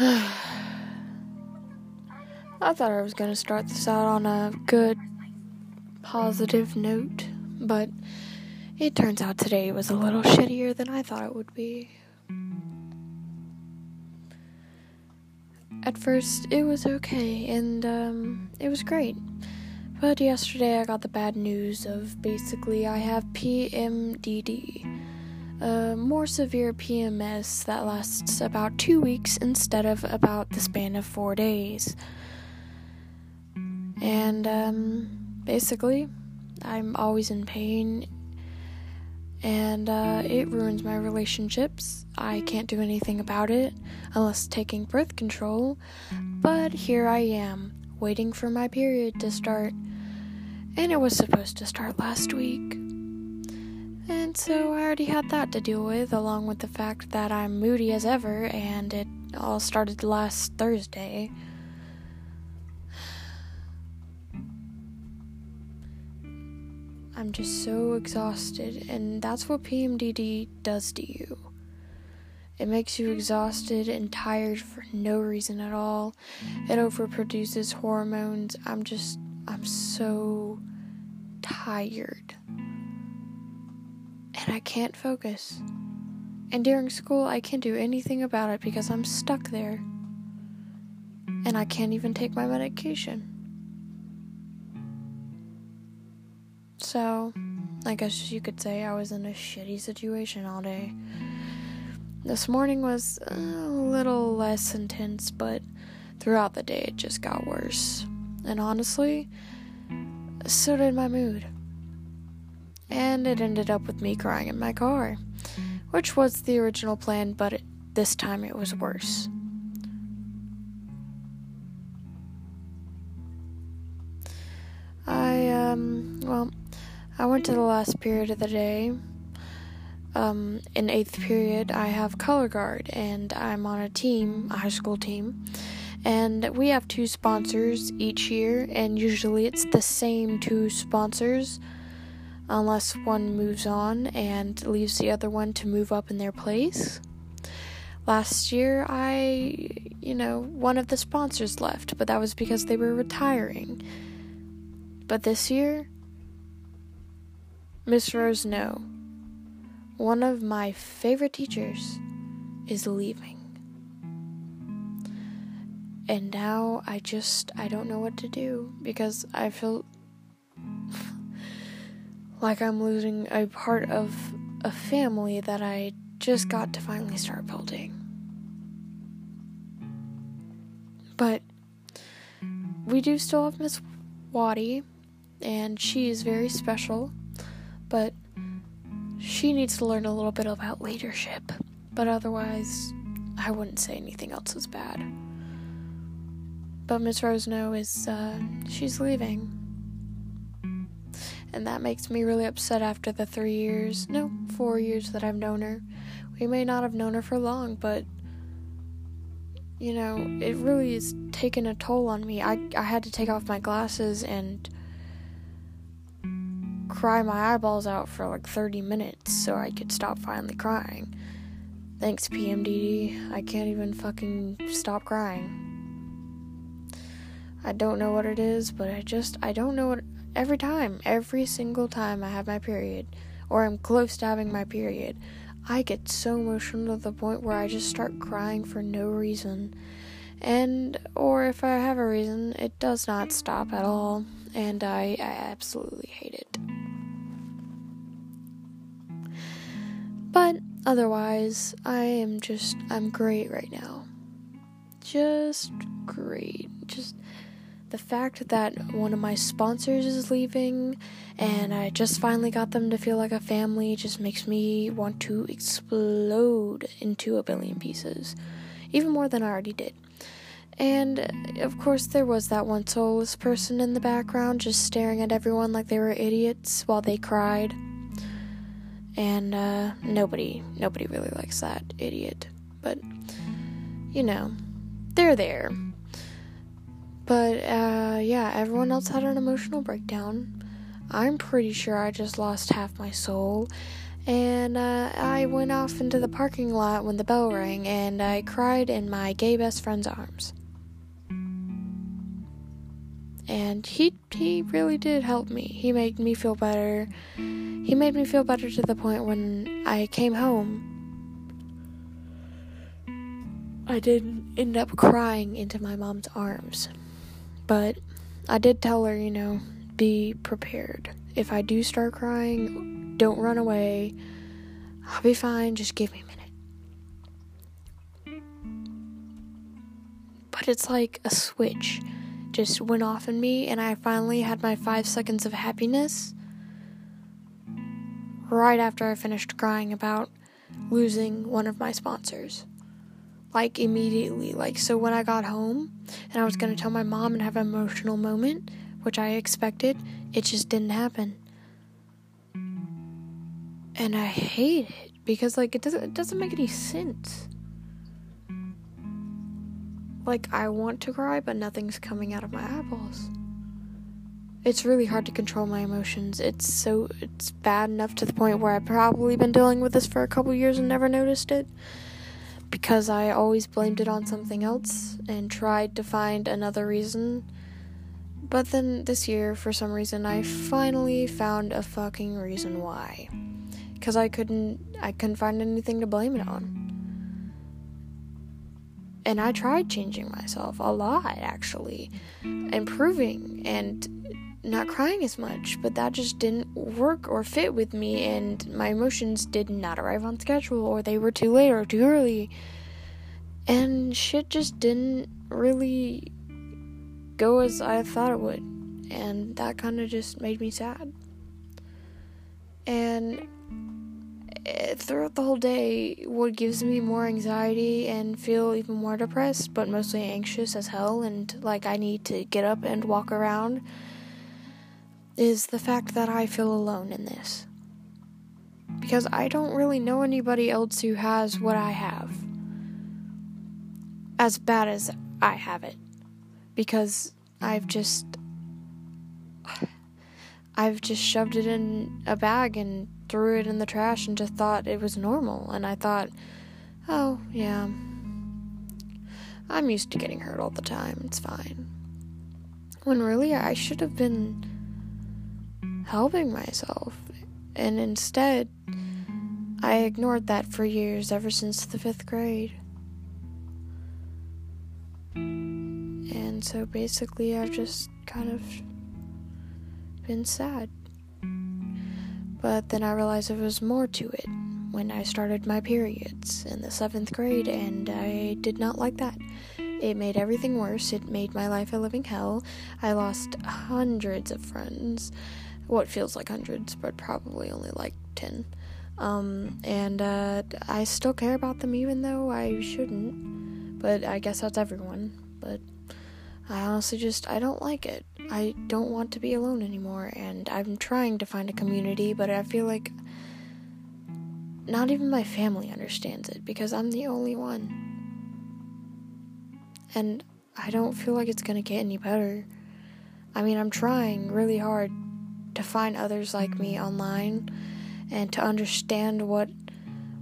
I thought I was going to start this out on a good, positive note, but it turns out today was a little shittier than I thought it would be. At first, it was okay, and um, it was great. But yesterday, I got the bad news of basically I have PMDD, a more severe PMS that lasts about two weeks instead of about the span of four days. And um, basically, I'm always in pain and uh, it ruins my relationships. I can't do anything about it unless taking birth control, but here I am, waiting for my period to start, and it was supposed to start last week. And so I already had that to deal with, along with the fact that I'm moody as ever, and it all started last Thursday. I'm just so exhausted, and that's what PMDD does to you. It makes you exhausted and tired for no reason at all. It overproduces hormones. I'm just, I'm so tired. And I can't focus. And during school, I can't do anything about it because I'm stuck there. And I can't even take my medication. So, I guess you could say I was in a shitty situation all day. This morning was a little less intense, but throughout the day it just got worse. And honestly, so did my mood. And it ended up with me crying in my car, which was the original plan, but it, this time it was worse. I, um, well, I went to the last period of the day. Um, in eighth period, I have color guard, and I'm on a team, a high school team. And we have two sponsors each year, and usually it's the same two sponsors, unless one moves on and leaves the other one to move up in their place. Last year, I, you know, one of the sponsors left, but that was because they were retiring. But this year, Miss Rosno. One of my favorite teachers is leaving. And now I just I don't know what to do because I feel like I'm losing a part of a family that I just got to finally start building. But we do still have Miss Waddy, and she is very special but she needs to learn a little bit about leadership. But otherwise, I wouldn't say anything else is bad. But Miss Rosno is, uh, she's leaving. And that makes me really upset after the three years, no, four years that I've known her. We may not have known her for long, but, you know, it really is taken a toll on me. I, I had to take off my glasses and cry my eyeballs out for like 30 minutes so I could stop finally crying. Thanks, PMDD. I can't even fucking stop crying. I don't know what it is, but I just, I don't know what. Every time, every single time I have my period, or I'm close to having my period, I get so emotional to the point where I just start crying for no reason. And, or if I have a reason, it does not stop at all, and I, I absolutely hate it. But otherwise, I am just, I'm great right now. Just great. Just the fact that one of my sponsors is leaving and I just finally got them to feel like a family just makes me want to explode into a billion pieces. Even more than I already did. And of course, there was that one soulless person in the background just staring at everyone like they were idiots while they cried and uh, nobody nobody really likes that idiot but you know they're there but uh, yeah everyone else had an emotional breakdown i'm pretty sure i just lost half my soul And uh, I went off into the parking lot when the bell rang, and I cried in my gay best friend's arms. And he he really did help me. He made me feel better. He made me feel better to the point when I came home. I didn't end up crying into my mom's arms. But I did tell her, you know, be prepared. If I do start crying, don't run away. I'll be fine. Just give me a minute. But it's like a switch just went off in me, and I finally had my five seconds of happiness right after I finished crying about losing one of my sponsors like immediately. Like, so when I got home and I was gonna tell my mom and have an emotional moment, which I expected, it just didn't happen. And I hate it because like it doesn't it doesn't make any sense. Like I want to cry but nothing's coming out of my eyeballs. It's really hard to control my emotions. It's so it's bad enough to the point where I've probably been dealing with this for a couple years and never noticed it because I always blamed it on something else and tried to find another reason. But then this year, for some reason, I finally found a fucking reason why. Cause I couldn't, I couldn't find anything to blame it on. And I tried changing myself a lot, actually, improving and not crying as much, but that just didn't work or fit with me, and my emotions did not arrive on schedule, or they were too late or too early. And shit just didn't really go as I thought it would, and that kind of just made me sad. And eh, throughout the whole day, what gives me more anxiety and feel even more depressed, but mostly anxious as hell, and like I need to get up and walk around is the fact that I feel alone in this. Because I don't really know anybody else who has what I have. As bad as I have it. Because I've just. I've just shoved it in a bag and threw it in the trash and just thought it was normal. And I thought, oh, yeah. I'm used to getting hurt all the time. It's fine. When really I should have been helping myself. And instead, I ignored that for years, ever since the fifth grade. And so basically, I've just kind of been sad. But then I realized there was more to it when I started my periods in the seventh grade, and I did not like that. It made everything worse. It made my life a living hell. I lost hundreds of friends what feels like hundreds, but probably only like 10. Um, and uh, I still care about them even though I shouldn't. But I guess that's everyone. But I honestly just, I don't like it. I don't want to be alone anymore. And I'm trying to find a community, but I feel like not even my family understands it because I'm the only one. And I don't feel like it's gonna get any better. I mean, I'm trying really hard to find others like me online and to understand what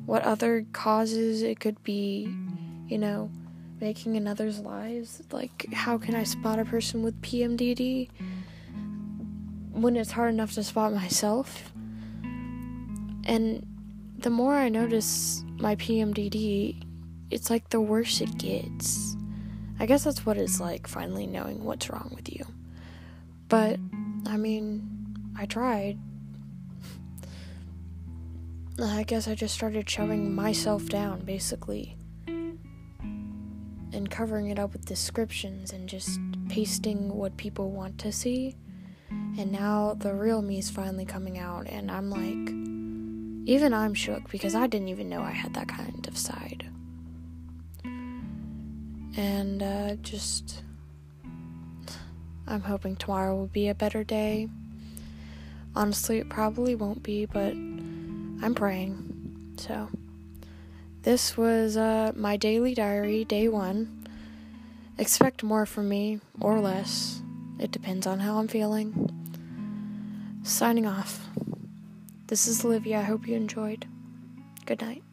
what other causes it could be, you know, making in others' lives. Like how can I spot a person with PMDD when it's hard enough to spot myself? And the more I notice my PMDD, it's like the worse it gets. I guess that's what it's like finally knowing what's wrong with you. But I mean, I tried. I guess I just started shoving myself down, basically. And covering it up with descriptions and just pasting what people want to see. And now the real me is finally coming out, and I'm like, even I'm shook because I didn't even know I had that kind of side. And uh, just, I'm hoping tomorrow will be a better day. Honestly, it probably won't be, but I'm praying. So, this was uh, my daily diary, day one. Expect more from me, or less. It depends on how I'm feeling. Signing off. This is Olivia. I hope you enjoyed. Good night.